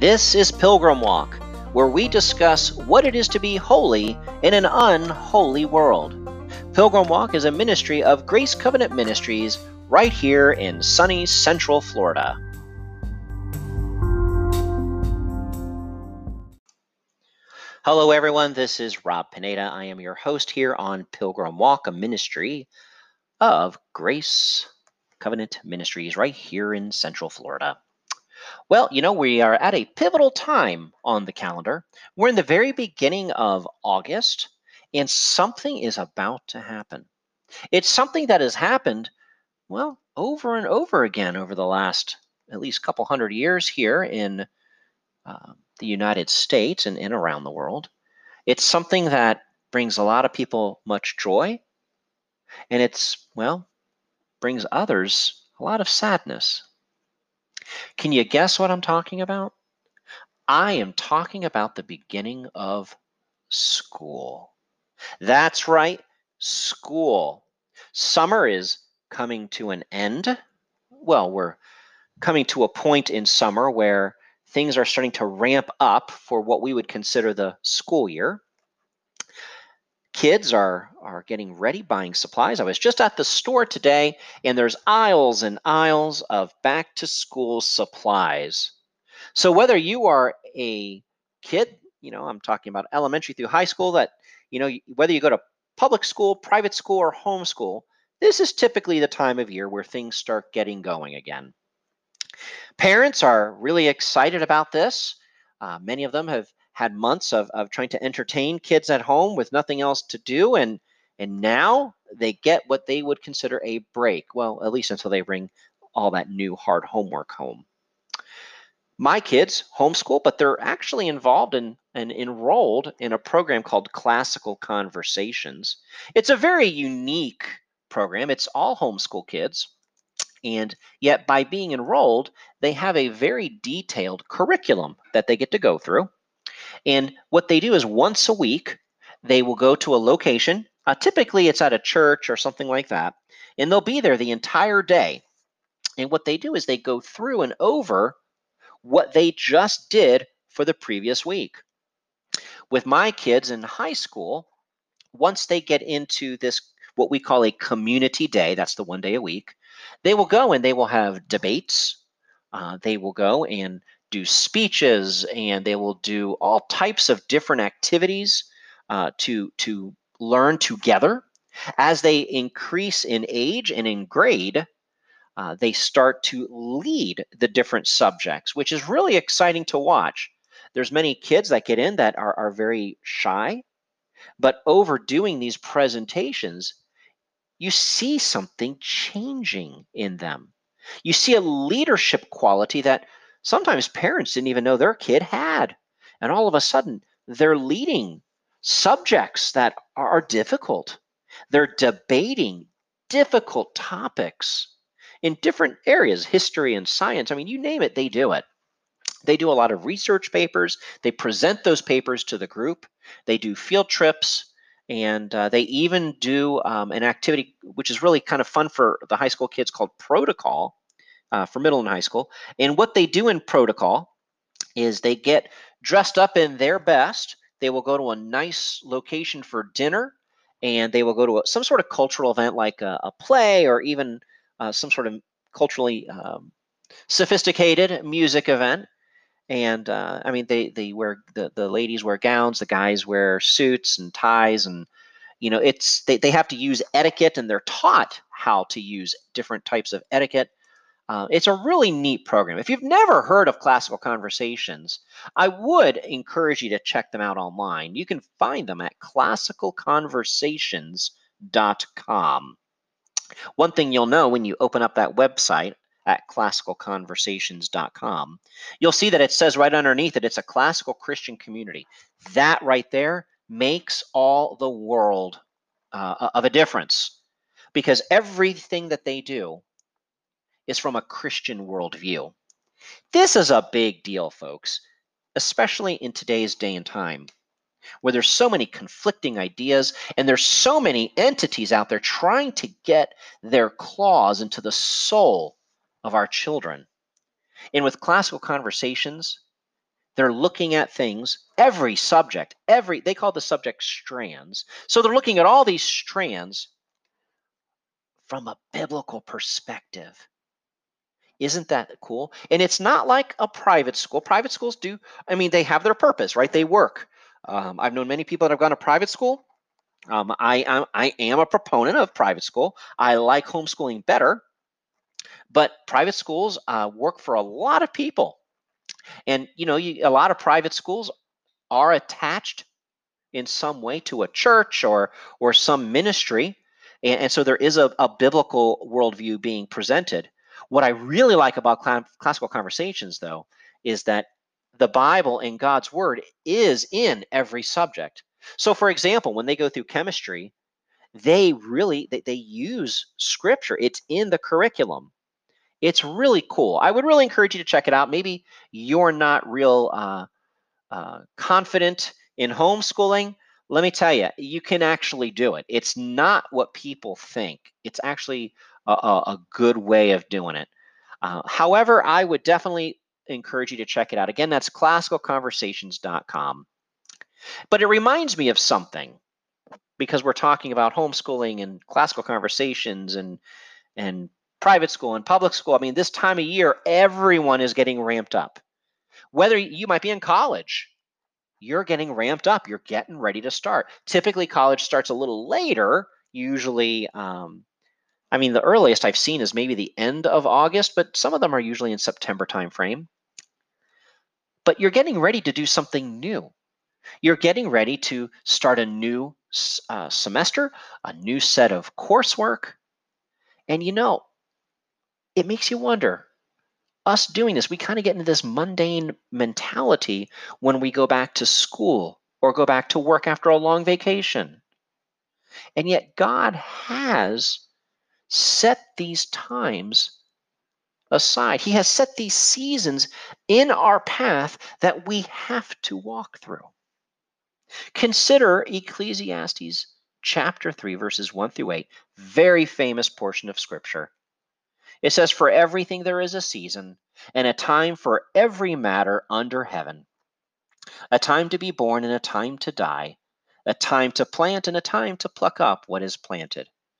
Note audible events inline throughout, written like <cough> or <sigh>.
This is Pilgrim Walk, where we discuss what it is to be holy in an unholy world. Pilgrim Walk is a ministry of Grace Covenant Ministries right here in sunny Central Florida. Hello, everyone. This is Rob Pineda. I am your host here on Pilgrim Walk, a ministry of Grace Covenant Ministries right here in Central Florida. Well, you know, we are at a pivotal time on the calendar. We're in the very beginning of August, and something is about to happen. It's something that has happened, well, over and over again over the last at least couple hundred years here in uh, the United States and, and around the world. It's something that brings a lot of people much joy, and it's, well, brings others a lot of sadness. Can you guess what I'm talking about? I am talking about the beginning of school. That's right, school. Summer is coming to an end. Well, we're coming to a point in summer where things are starting to ramp up for what we would consider the school year. Kids are, are getting ready, buying supplies. I was just at the store today, and there's aisles and aisles of back to school supplies. So, whether you are a kid, you know, I'm talking about elementary through high school, that, you know, whether you go to public school, private school, or homeschool, this is typically the time of year where things start getting going again. Parents are really excited about this. Uh, many of them have had months of, of trying to entertain kids at home with nothing else to do, and and now they get what they would consider a break. Well, at least until they bring all that new hard homework home. My kids homeschool, but they're actually involved in and enrolled in a program called Classical Conversations. It's a very unique program. It's all homeschool kids. And yet, by being enrolled, they have a very detailed curriculum that they get to go through. And what they do is once a week, they will go to a location. Uh, typically, it's at a church or something like that. And they'll be there the entire day. And what they do is they go through and over what they just did for the previous week. With my kids in high school, once they get into this, what we call a community day, that's the one day a week, they will go and they will have debates. Uh, they will go and do speeches and they will do all types of different activities uh, to to learn together. As they increase in age and in grade, uh, they start to lead the different subjects, which is really exciting to watch. There's many kids that get in that are, are very shy, but overdoing these presentations, you see something changing in them. You see a leadership quality that sometimes parents didn't even know their kid had. And all of a sudden, they're leading subjects that are difficult. They're debating difficult topics in different areas, history and science. I mean, you name it, they do it. They do a lot of research papers. They present those papers to the group. They do field trips. And uh, they even do um, an activity which is really kind of fun for the high school kids called Protocol, uh, for middle and high school. And what they do in protocol is they get dressed up in their best. They will go to a nice location for dinner, and they will go to a, some sort of cultural event like a, a play or even uh, some sort of culturally um, sophisticated music event. And uh, I mean, they they wear the the ladies wear gowns, the guys wear suits and ties, and you know, it's they they have to use etiquette, and they're taught how to use different types of etiquette uh, it's a really neat program. If you've never heard of Classical Conversations, I would encourage you to check them out online. You can find them at classicalconversations.com. One thing you'll know when you open up that website at classicalconversations.com, you'll see that it says right underneath it it's a classical Christian community. That right there makes all the world uh, of a difference because everything that they do is from a Christian worldview. This is a big deal, folks, especially in today's day and time where there's so many conflicting ideas and there's so many entities out there trying to get their claws into the soul of our children. And with classical conversations, They're looking at things, every subject, every, they call the subject strands. So they're looking at all these strands from a biblical perspective. Isn't that cool? And it's not like a private school. Private schools do, I mean, they have their purpose, right? They work. Um, I've known many people that have gone to private school. Um, I, I, I am a proponent of private school. I like homeschooling better, but private schools uh, work for a lot of people. And you know, you, a lot of private schools are attached in some way to a church or or some ministry, and, and so there is a, a biblical worldview being presented. What I really like about cl- classical conversations, though, is that the Bible and God's Word is in every subject. So, for example, when they go through chemistry, they really they, they use Scripture. It's in the curriculum. It's really cool. I would really encourage you to check it out. Maybe you're not real uh, uh, confident in homeschooling. Let me tell you, you can actually do it. It's not what people think. It's actually a, a, good way of doing it. Uh, however, I would definitely encourage you to check it out. Again, that's classicalconversations.com. But it reminds me of something because we're talking about homeschooling and classical conversations and and private school and public school. I mean, this time of year, everyone is getting ramped up. Whether you might be in college, you're getting ramped up. You're getting ready to start. Typically, college starts a little later, usually. Um, I mean, the earliest I've seen is maybe the end of August, but some of them are usually in September timeframe. But you're getting ready to do something new. You're getting ready to start a new uh, semester, a new set of coursework. And you know, it makes you wonder us doing this, we kind of get into this mundane mentality when we go back to school or go back to work after a long vacation. And yet, God has set these times aside. He has set these seasons in our path that we have to walk through. Consider Ecclesiastes chapter 3, verses 1 through 8, very famous portion of scripture. It says, For everything there is a season, and a time for every matter under heaven, a time to be born and a time to die, a time to plant and a time to pluck up what is planted,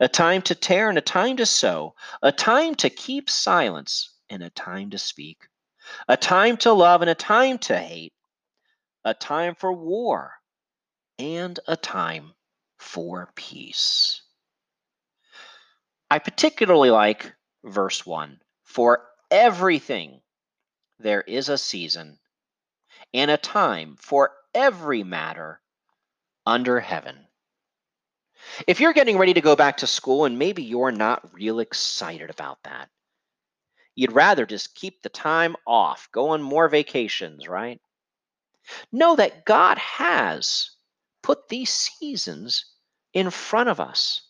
a time to tear and a time to sow, a time to keep silence and a time to speak, a time to love and a time to hate, a time for war and a time for peace. I particularly like verse 1 For everything there is a season and a time for every matter under heaven. If you're getting ready to go back to school and maybe you're not real excited about that, you'd rather just keep the time off, go on more vacations, right? Know that God has put these seasons in front of us.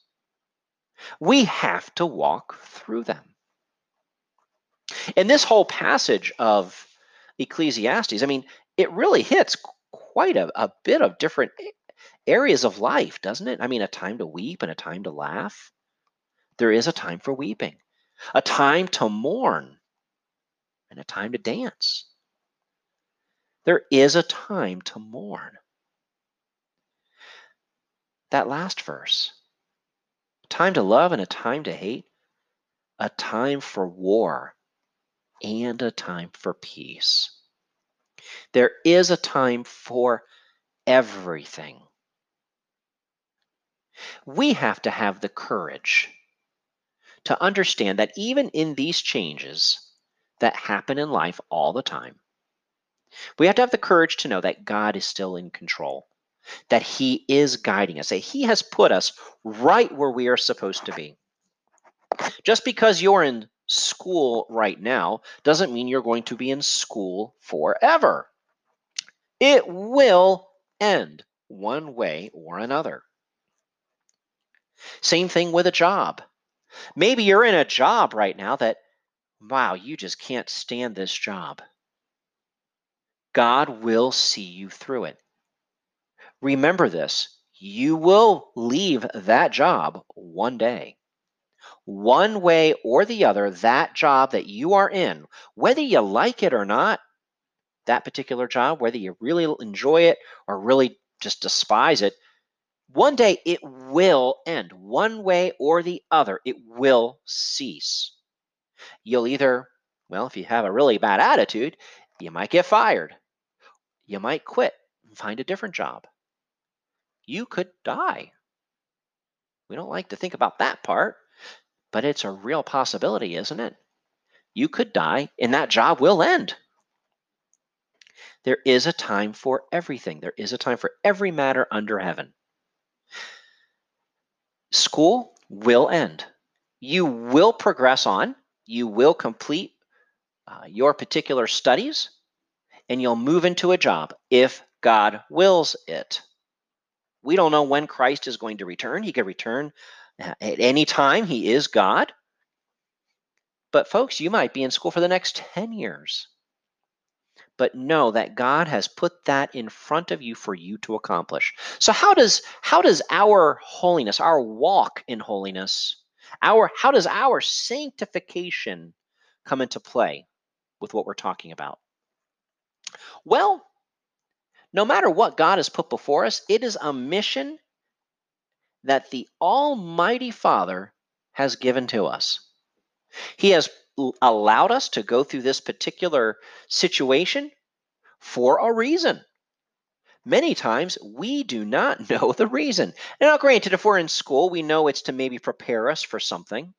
We have to walk through them. And this whole passage of Ecclesiastes, I mean, it really hits quite a, a bit of different areas of life, doesn't it? I mean, a time to weep and a time to laugh. There is a time for weeping, a time to mourn, and a time to dance. There is a time to mourn. That last verse, A time to love and a time to hate, a time for war and a time for peace. There is a time for everything. We have to have the courage to understand that even in these changes that happen in life all the time, we have to have the courage to know that God is still in control, that He is guiding us, that He has put us right where we are supposed to be. Just because you're in school right now doesn't mean you're going to be in school forever. It will end one way or another. Same thing with a job. Maybe you're in a job right now that, wow, you just can't stand this job. God will see you through it. Remember this you will leave that job one day. One way or the other, that job that you are in, whether you like it or not, that particular job, whether you really enjoy it or really just despise it, one day it will end. One way or the other, it will cease. You'll either, well, if you have a really bad attitude, you might get fired. You might quit and find a different job. You could die. We don't like to think about that part, but it's a real possibility, isn't it? You could die and that job will end. There is a time for everything. There is a time for every matter under heaven. School will end. You will progress on. You will complete uh, your particular studies and you'll move into a job if God wills it. We don't know when Christ is going to return. He could return uh, at any time. He is God. But, folks, you might be in school for the next 10 years but know that God has put that in front of you for you to accomplish. So how does how does our holiness, our walk in holiness, our how does our sanctification come into play with what we're talking about? Well, no matter what God has put before us, it is a mission that the Almighty Father has given to us. He has allowed us to go through this particular situation for a reason. Many times we do not <laughs> know the reason. Now, granted, if we're in school, we know it's to maybe prepare us for something,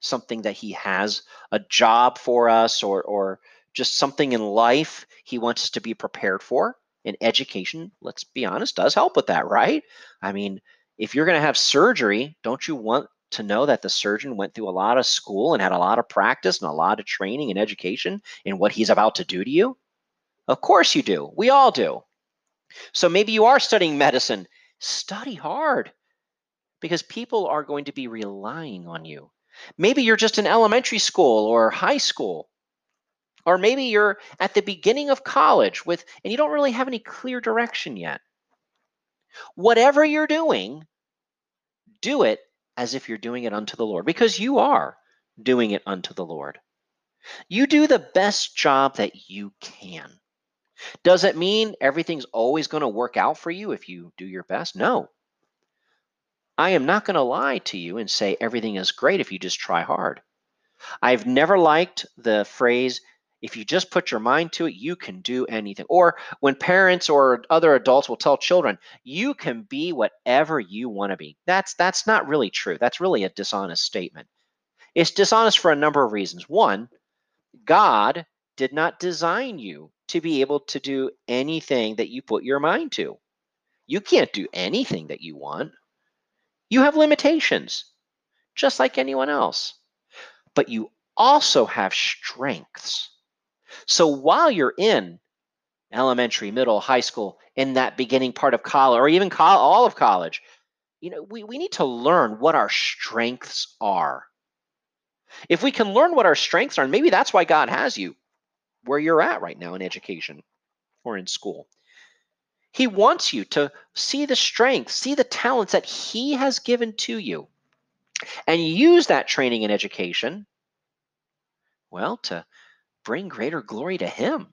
something that He has a job for us, or or just something in life He wants us to be prepared for. And education, let's be honest, does help with that, right? I mean, if you're going to have surgery, don't you want to know that the surgeon went through a lot of school and had a lot of practice and a lot of training and education in what he's about to do to you? Of course you do. We all do. So maybe you are studying medicine. Study hard because people are going to be relying on you. Maybe you're just in elementary school or high school. Or maybe you're at the beginning of college with and you don't really have any clear direction yet. Whatever you're doing, do it as if you're doing it unto the Lord, because you are doing it unto the Lord. You do the best job that you can. Does it mean everything's always going to work out for you if you do your best? No. I am not going to lie to you and say everything is great if you just try hard. I've never liked the phrase, if you just put your mind to it, you can do anything. Or when parents or other adults will tell children, you can be whatever you want to be. That's that's not really true. That's really a dishonest statement. It's dishonest for a number of reasons. One, God did not design you to be able to do anything that you put your mind to. You can't do anything that you want. You have limitations, just like anyone else. But you also have strengths. So while you're in elementary, middle, high school, in that beginning part of college, or even all of college, you know, we, we need to learn what our strengths are. If we can learn what our strengths are, and maybe that's why God has you where you're at right now in education or in school. He wants you to see the strengths, see the talents that He has given to you, and use that training and education, well, to bring greater glory to Him.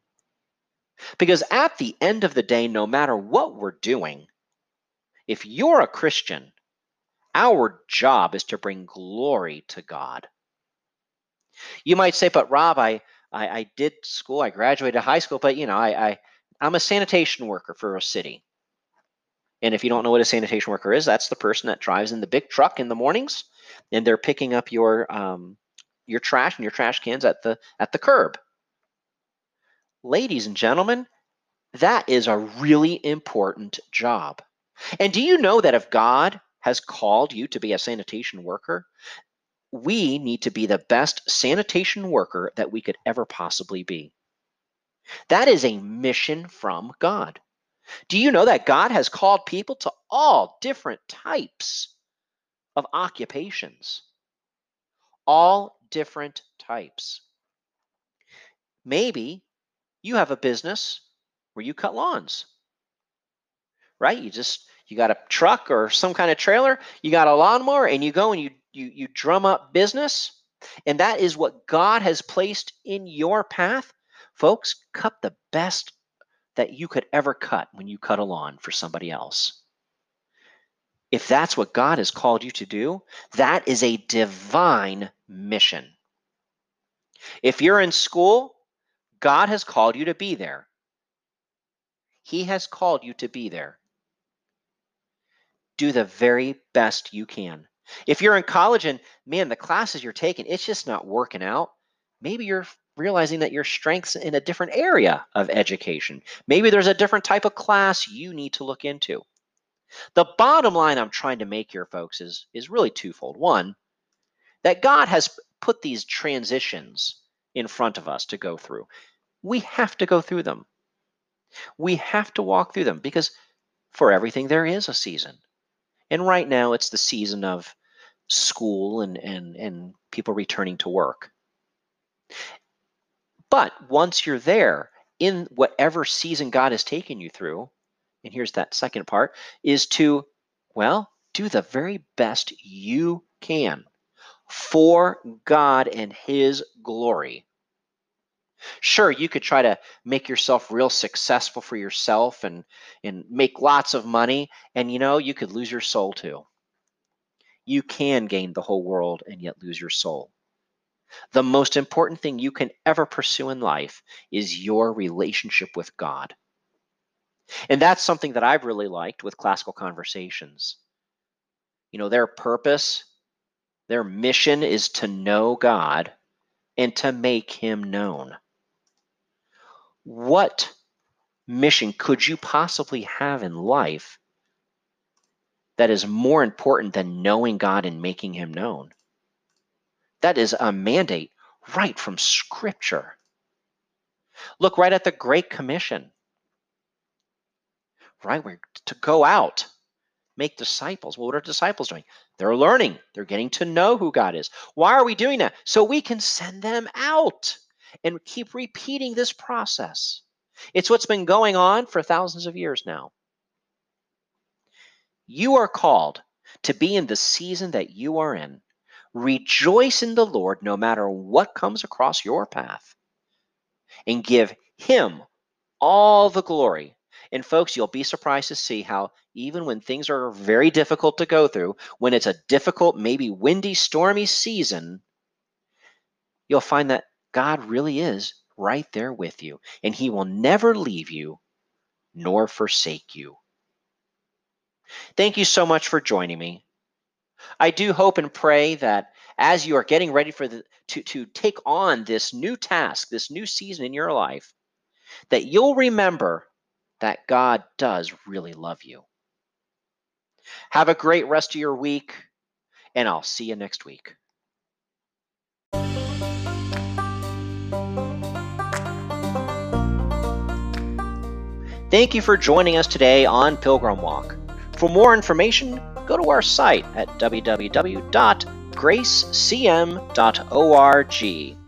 Because at the end of the day, no matter what we're doing, if you're a Christian, our job is to bring glory to God. You might say, but Rob, I, I, I did school, I graduated high school, but you know, I, I I'm a sanitation worker for a city. And if you don't know what a sanitation worker is, that's the person that drives in the big truck in the mornings, and they're picking up your um, your trash and your trash cans at the at the curb ladies and gentlemen, that is a really important job. And do you know that if God has called you to be a sanitation worker, we need to be the best sanitation worker that we could ever possibly be. That is a mission from God. Do you know that God has called people to all different types of occupations? All different types. Maybe you have a business where you cut lawns, right? You just you got a truck or some kind of trailer, you got a lawnmower, and you go and you you you drum up business, and that is what God has placed in your path. Folks, cut the best that you could ever cut when you cut a lawn for somebody else. If that's what God has called you to do, that is a divine mission. If you're in school, God has called you to be there. He has called you to be there. Do the very best you can. If you're in college and man, the classes you're taking, it's just not working out, maybe you're realizing that your strengths in a different area of education. Maybe there's a different type of class you need to look into. The bottom line I'm trying to make here, folks, is, is really twofold. One, that God has put these transitions in front of us to go through. We have to go through them. We have to walk through them because for everything there is a season. And right now it's the season of school and, and, and people returning to work. But once you're there in whatever season God has taken you through, and here's that second part, is to, well, do the very best you can for God and His glory. Sure, you could try to make yourself real successful for yourself and, and make lots of money, and you know, you could lose your soul too. You can gain the whole world and yet lose your soul. The most important thing you can ever pursue in life is your relationship with God. And that's something that I've really liked with classical conversations. You know, their purpose, their mission is to know God and to make him known. What mission could you possibly have in life that is more important than knowing God and making him known? That is a mandate right from Scripture. Look right at the Great Commission. Right? We're to go out, make disciples. Well, what are disciples doing? They're learning, they're getting to know who God is. Why are we doing that? So we can send them out and keep repeating this process. It's what's been going on for thousands of years now. You are called to be in the season that you are in Rejoice in the Lord no matter what comes across your path and give Him all the glory. And folks, you'll be surprised to see how even when things are very difficult to go through, when it's a difficult, maybe windy, stormy season, you'll find that God really is right there with you, and He will never leave you nor forsake you. Thank you so much for joining me. I do hope and pray that as you are getting ready for the to, to take on this new task, this new season in your life, that you'll remember that God does really love you. Have a great rest of your week, and I'll see you next week. Thank you for joining us today on Pilgrim Walk. For more information, go to our site at www.gracecm.org.